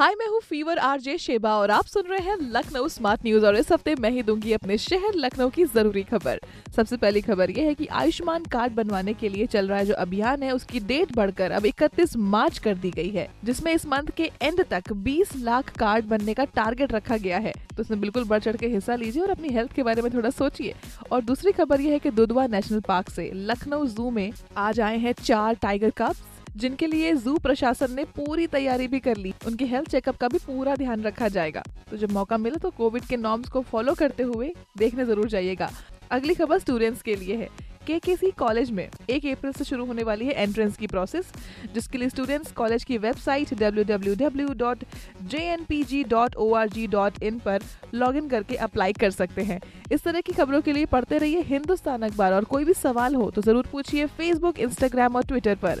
हाय, मैं हूँ fever RJ Sheba और आप सुन रहे हैं लखनऊ स्मार्ट न्यूज़ और इस हफ़्ते मैं ही दूँगी अपने शहर लखनऊ की ज़रूरी खबर। सबसे पहली खबर ये है कि आयुष्मान कार्ड बनवाने के लिए चल रहा है जो अभियान है, उसकी डेट बढ़कर अब 31 मार्च कर दी गई है, जिसमें इस मंथ के एंड तक 20 लाख कार्ड बनने का टारगेट रखा गया है। तो उसमें बिल्कुल बढ़ चढ़ के हिस्सा लीजिए और अपनी हेल्थ के बारे में थोड़ा सोचिए। और दूसरी खबर ये है की दुधवा नेशनल पार्क ऐसी लखनऊ जू में आज आए हैं चार टाइगर कप्स जिनके लिए जू प्रशासन ने पूरी तैयारी भी कर ली। उनके हेल्थ चेकअप का भी पूरा ध्यान रखा जाएगा। तो जब मौका मिले तो कोविड के नॉर्म्स को फॉलो करते हुए देखने ज़रूर जाइएगा। अगली खबर स्टूडेंट्स के लिए है। के के सी कॉलेज में एक अप्रैल से शुरू होने वाली है एंट्रेंस की प्रोसेस जिसके लिए स्टूडेंट्स कॉलेज की वेबसाइट www.jnpg.org.in पर लॉगिन करके अप्लाई कर सकते हैं। इस तरह की खबरों के लिए पढ़ते रहिए हिंदुस्तान अखबार। और कोई भी सवाल हो तो ज़रूर पूछिए फेसबुक इंस्टाग्राम और ट्विटर पर।